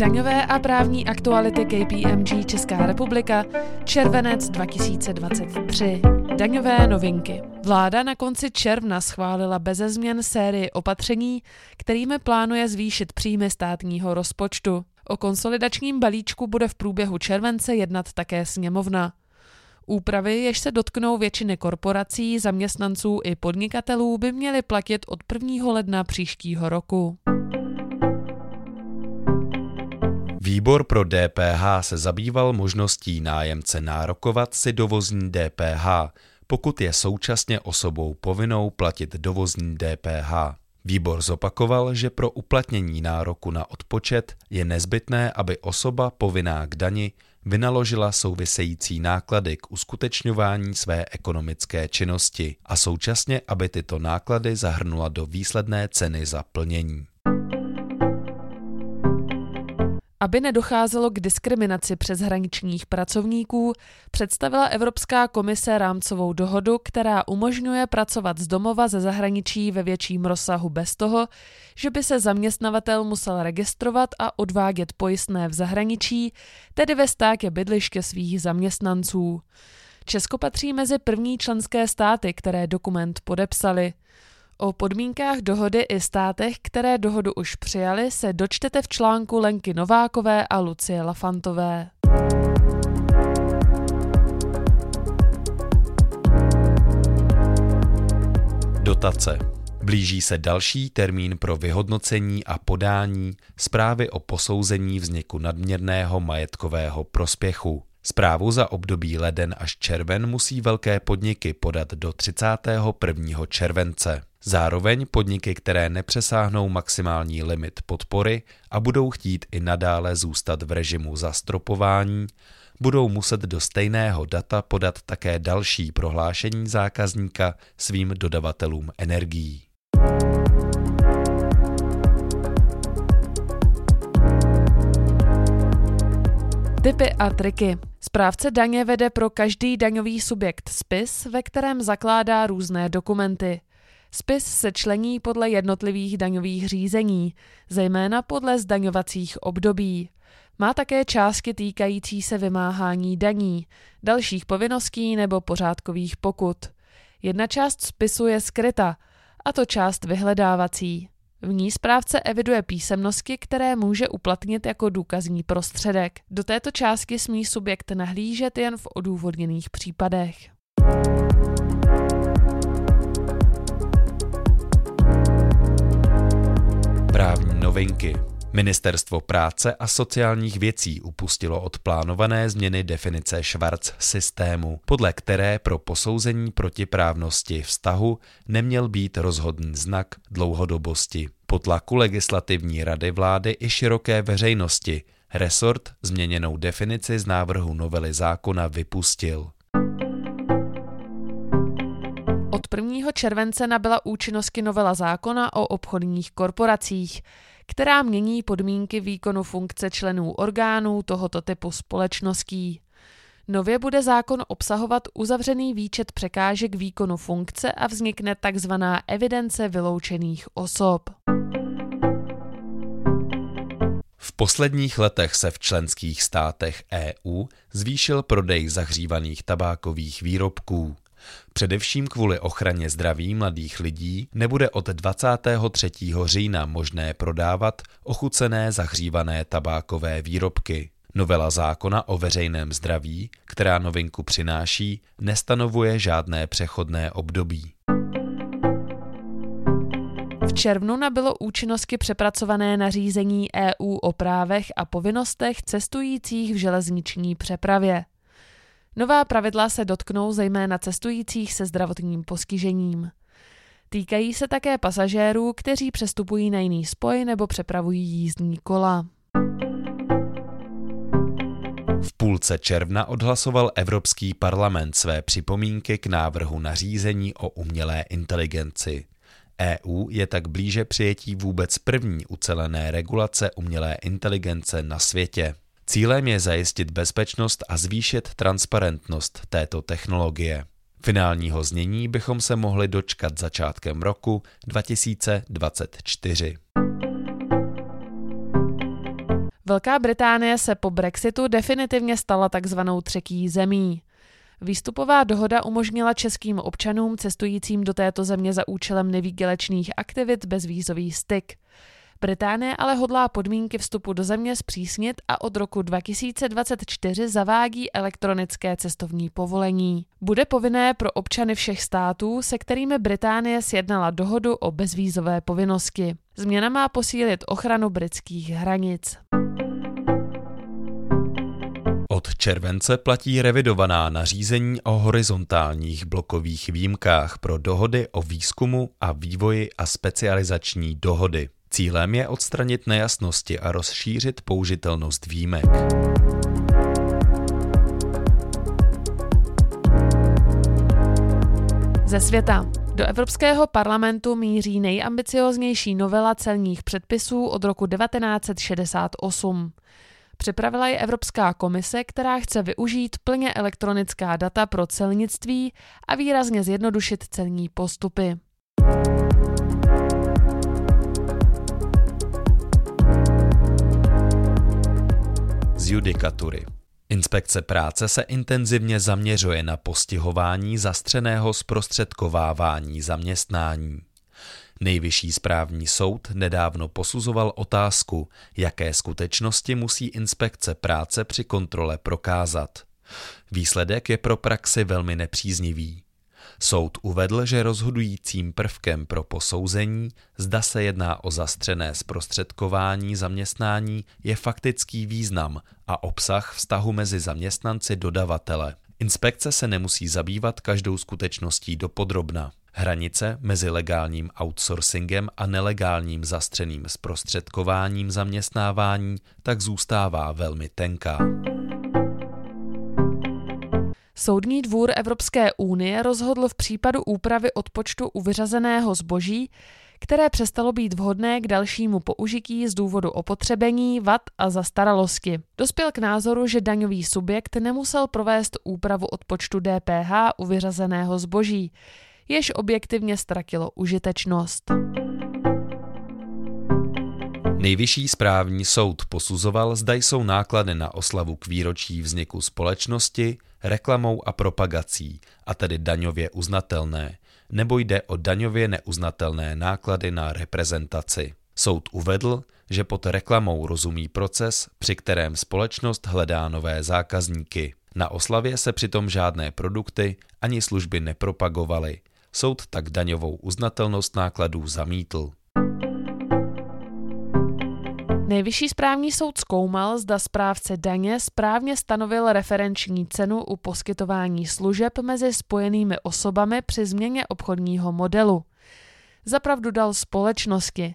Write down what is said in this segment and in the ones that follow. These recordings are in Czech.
Daňové a právní aktuality KPMG Česká republika, červenec 2023. Daňové novinky. Vláda na konci června schválila beze změn sérii opatření, kterými plánuje zvýšit příjmy státního rozpočtu. O konsolidačním balíčku bude v průběhu července jednat také sněmovna. Úpravy, jež se dotknou většiny korporací, zaměstnanců i podnikatelů, by měly platit od 1. ledna příštího roku. Výbor pro DPH se zabýval možností nájemce nárokovat si dovozní DPH, pokud je současně osobou povinnou platit dovozní DPH. Výbor zopakoval, že pro uplatnění nároku na odpočet je nezbytné, aby osoba povinná k dani vynaložila související náklady k uskutečňování své ekonomické činnosti a současně, aby tyto náklady zahrnula do výsledné ceny za plnění. Aby nedocházelo k diskriminaci přeshraničních pracovníků, představila Evropská komise rámcovou dohodu, která umožňuje pracovat z domova ze zahraničí ve větším rozsahu bez toho, že by se zaměstnavatel musel registrovat a odvádět pojistné v zahraničí, tedy ve státě bydliště svých zaměstnanců. Česko patří mezi první členské státy, které dokument podepsali. O podmínkách dohody i státech, které dohodu už přijali, se dočtete v článku Lenky Novákové a Lucie Lafantové. Dotace. Blíží se další termín pro vyhodnocení a podání zprávy o posouzení vzniku nadměrného majetkového prospěchu. Zprávu za období leden až červen musí velké podniky podat do 31. července. Zároveň podniky, které nepřesáhnou maximální limit podpory a budou chtít i nadále zůstat v režimu zastropování, budou muset do stejného data podat také další prohlášení zákazníka svým dodavatelům energií. Typy a triky. Správce daně vede pro každý daňový subjekt spis, ve kterém zakládá různé dokumenty. Spis se člení podle jednotlivých daňových řízení, zejména podle zdaňovacích období. Má také částky týkající se vymáhání daní, dalších povinností nebo pořádkových pokut. Jedna část spisu je skryta, a to část vyhledávací. V ní správce eviduje písemnosti, které může uplatnit jako důkazní prostředek. Do této částky smí subjekt nahlížet jen v odůvodněných případech. Novinky. Ministerstvo práce a sociálních věcí upustilo od plánované změny definice Schwarz systému, podle které pro posouzení protiprávnosti vztahu neměl být rozhodný znak dlouhodobosti. Po tlaku legislativní rady vlády i široké veřejnosti resort změněnou definici z návrhu novely zákona vypustil. Od 1. července nabyla účinnosti novela zákona o obchodních korporacích, která mění podmínky výkonu funkce členů orgánů tohoto typu společností. Nově bude zákon obsahovat uzavřený výčet překážek výkonu funkce a vznikne tzv. evidence vyloučených osob. V posledních letech se v členských státech EU zvýšil prodej zahřívaných tabákových výrobků. Především kvůli ochraně zdraví mladých lidí nebude od 23. října možné prodávat ochucené zahřívané tabákové výrobky. Novela zákona o veřejném zdraví, která novinku přináší, nestanovuje žádné přechodné období. V červnu nabylo účinnosti přepracované nařízení EU o právech a povinnostech cestujících v železniční přepravě. Nová pravidla se dotknou zejména cestujících se zdravotním postižením. Týkají se také pasažérů, kteří přestupují na jiný spoj nebo přepravují jízdní kola. V půlce června odhlasoval Evropský parlament své připomínky k návrhu nařízení o umělé inteligenci. EU je tak blíže přijetí vůbec první ucelené regulace umělé inteligence na světě. Cílem je zajistit bezpečnost a zvýšit transparentnost této technologie. Finálního znění bychom se mohli dočkat začátkem roku 2024. Velká Británie se po Brexitu definitivně stala takzvanou třetí zemí. Výstupová dohoda umožnila českým občanům cestujícím do této země za účelem nevýdělečných aktivit bezvízový styk. Británie ale hodlá podmínky vstupu do země zpřísnit a od roku 2024 zavádí elektronické cestovní povolení. Bude povinné pro občany všech států, se kterými Británie sjednala dohodu o bezvízové povinnosti. Změna má posílit ochranu britských hranic. Od července platí revidovaná nařízení o horizontálních blokových výjimkách pro dohody o výzkumu a vývoji a specializační dohody. Cílem je odstranit nejasnosti a rozšířit použitelnost výjimek. Ze světa. Do Evropského parlamentu míří nejambicioznější novela celních předpisů od roku 1968. Připravila je Evropská komise, která chce využít plně elektronická data pro celnictví a výrazně zjednodušit celní postupy. Judikatury. Inspekce práce se intenzivně zaměřuje na postihování zastřeného zprostředkovávání zaměstnání. Nejvyšší správní soud nedávno posuzoval otázku, jaké skutečnosti musí inspekce práce při kontrole prokázat. Výsledek je pro praxi velmi nepříznivý. Soud uvedl, že rozhodujícím prvkem pro posouzení, zda se jedná o zastřené zprostředkování zaměstnání, je faktický význam a obsah vztahu mezi zaměstnanci dodavatele. Inspekce se nemusí zabývat každou skutečností dopodrobna. Hranice mezi legálním outsourcingem a nelegálním zastřeným zprostředkováním zaměstnávání tak zůstává velmi tenká. Soudní dvůr Evropské unie rozhodl v případu úpravy odpočtu u vyřazeného zboží, které přestalo být vhodné k dalšímu použití z důvodu opotřebení, vad a zastaralosti. Dospěl k názoru, že daňový subjekt nemusel provést úpravu odpočtu DPH u vyřazeného zboží, jež objektivně ztratilo užitečnost. Nejvyšší správní soud posuzoval, zda jsou náklady na oslavu k výročí vzniku společnosti reklamou a propagací, a tedy daňově uznatelné, nebo jde o daňově neuznatelné náklady na reprezentaci. Soud uvedl, že pod reklamou rozumí proces, při kterém společnost hledá nové zákazníky. Na oslavě se přitom žádné produkty ani služby nepropagovaly. Soud tak daňovou uznatelnost nákladů zamítl. Nejvyšší správní soud zkoumal, zda správce daně správně stanovil referenční cenu u poskytování služeb mezi spojenými osobami při změně obchodního modelu. Zapravdu dal společnosti.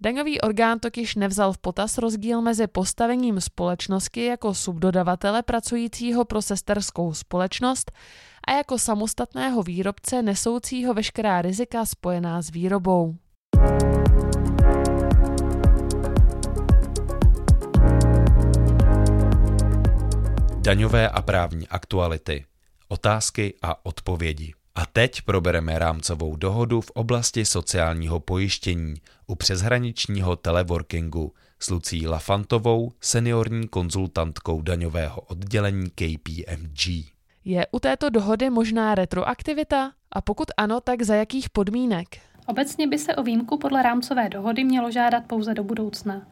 Daňový orgán totiž nevzal v potaz rozdíl mezi postavením společnosti jako subdodavatele pracujícího pro sesterskou společnost a jako samostatného výrobce nesoucího veškerá rizika spojená s výrobou. Daňové a právní aktuality. Otázky a odpovědi. A teď probereme rámcovou dohodu v oblasti sociálního pojištění u přeshraničního teleworkingu s Lucí Lafantovou, seniorní konzultantkou daňového oddělení KPMG. Je u této dohody možná retroaktivita? A pokud ano, tak za jakých podmínek? Obecně by se o výjimku podle rámcové dohody mělo žádat pouze do budoucna.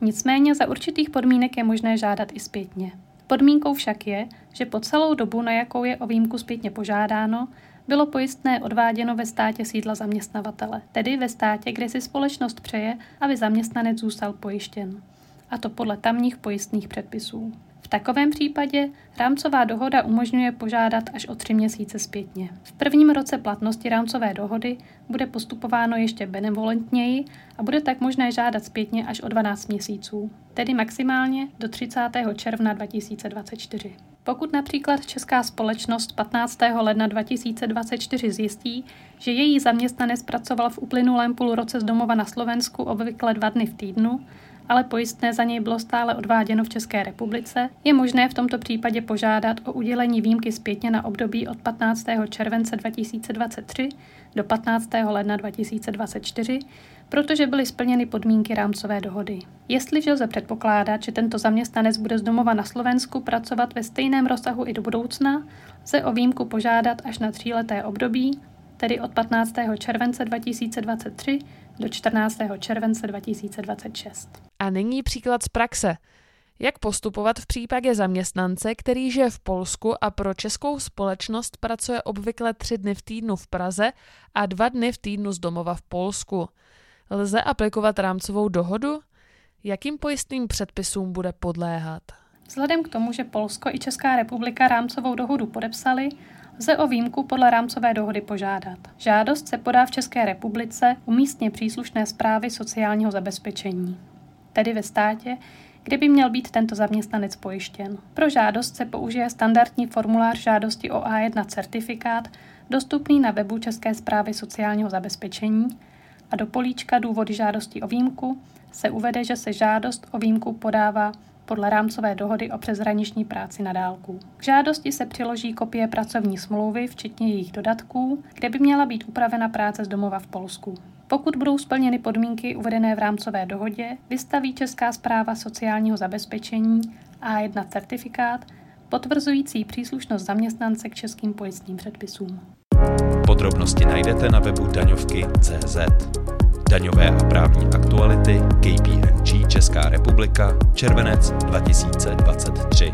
Nicméně za určitých podmínek je možné žádat i zpětně. Podmínkou však je, že po celou dobu, na jakou je o výjimku zpětně požádáno, bylo pojistné odváděno ve státě sídla zaměstnavatele, tedy ve státě, kde si společnost přeje, aby zaměstnanec zůstal pojištěn. A to podle tamních pojistných předpisů. V takovém případě rámcová dohoda umožňuje požádat až o tři měsíce zpětně. V prvním roce platnosti rámcové dohody bude postupováno ještě benevolentněji a bude tak možné žádat zpětně až o 12 měsíců, tedy maximálně do 30. června 2024. Pokud například česká společnost 15. ledna 2024 zjistí, že její zaměstnanec pracoval v uplynulém půlroce z domova na Slovensku obvykle dva dny v týdnu, ale pojistné za něj bylo stále odváděno v České republice, je možné v tomto případě požádat o udělení výjimky zpětně na období od 15. července 2023 do 15. ledna 2024, protože byly splněny podmínky rámcové dohody. Jestliže lze předpokládat, že tento zaměstnanec bude z domova na Slovensku pracovat ve stejném rozsahu i do budoucna, lze o výjimku požádat až na tříleté období, tedy od 15. července 2023 do 14. července 2026. A nyní příklad z praxe. Jak postupovat v případě zaměstnance, který žije v Polsku a pro českou společnost pracuje obvykle tři dny v týdnu v Praze a dva dny v týdnu z domova v Polsku? Lze aplikovat rámcovou dohodu? Jakým pojistným předpisům bude podléhat? Vzhledem k tomu, že Polsko i Česká republika rámcovou dohodu podepsali, lze o výjimku podle rámcové dohody požádat. Žádost se podá v České republice u místně příslušné zprávy sociálního zabezpečení, tedy ve státě, kde by měl být tento zaměstnanec pojištěn. Pro žádost se použije standardní formulář žádosti o A1 certifikát, dostupný na webu České zprávy sociálního zabezpečení a do políčka důvody žádosti o výjimku se uvede, že se žádost o výjimku podává podle rámcové dohody o přeshraniční práci na dálku. K žádosti se přiloží kopie pracovní smlouvy, včetně jejich dodatků, kde by měla být upravena práce z domova v Polsku. Pokud budou splněny podmínky uvedené v rámcové dohodě, vystaví Česká zpráva sociálního zabezpečení A1 certifikát potvrzující příslušnost zaměstnance k českým pojistným předpisům. Podrobnosti najdete na webu daňovky.cz. Daňové a právní aktuality KPMG Česká republika červenec 2023.